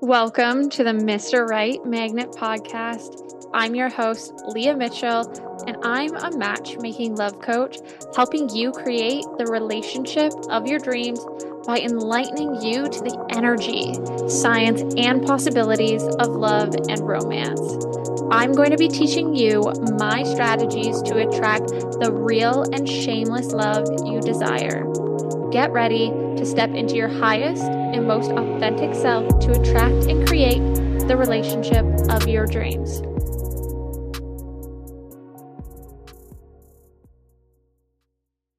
Welcome to the Mr. Right Magnet podcast. I'm your host, Leah Mitchell, and I'm a matchmaking love coach helping you create the relationship of your dreams by enlightening you to the energy, science, and possibilities of love and romance. I'm going to be teaching you my strategies to attract the real and shameless love you desire. Get ready to step into your highest and most authentic self to attract and create the relationship of your dreams.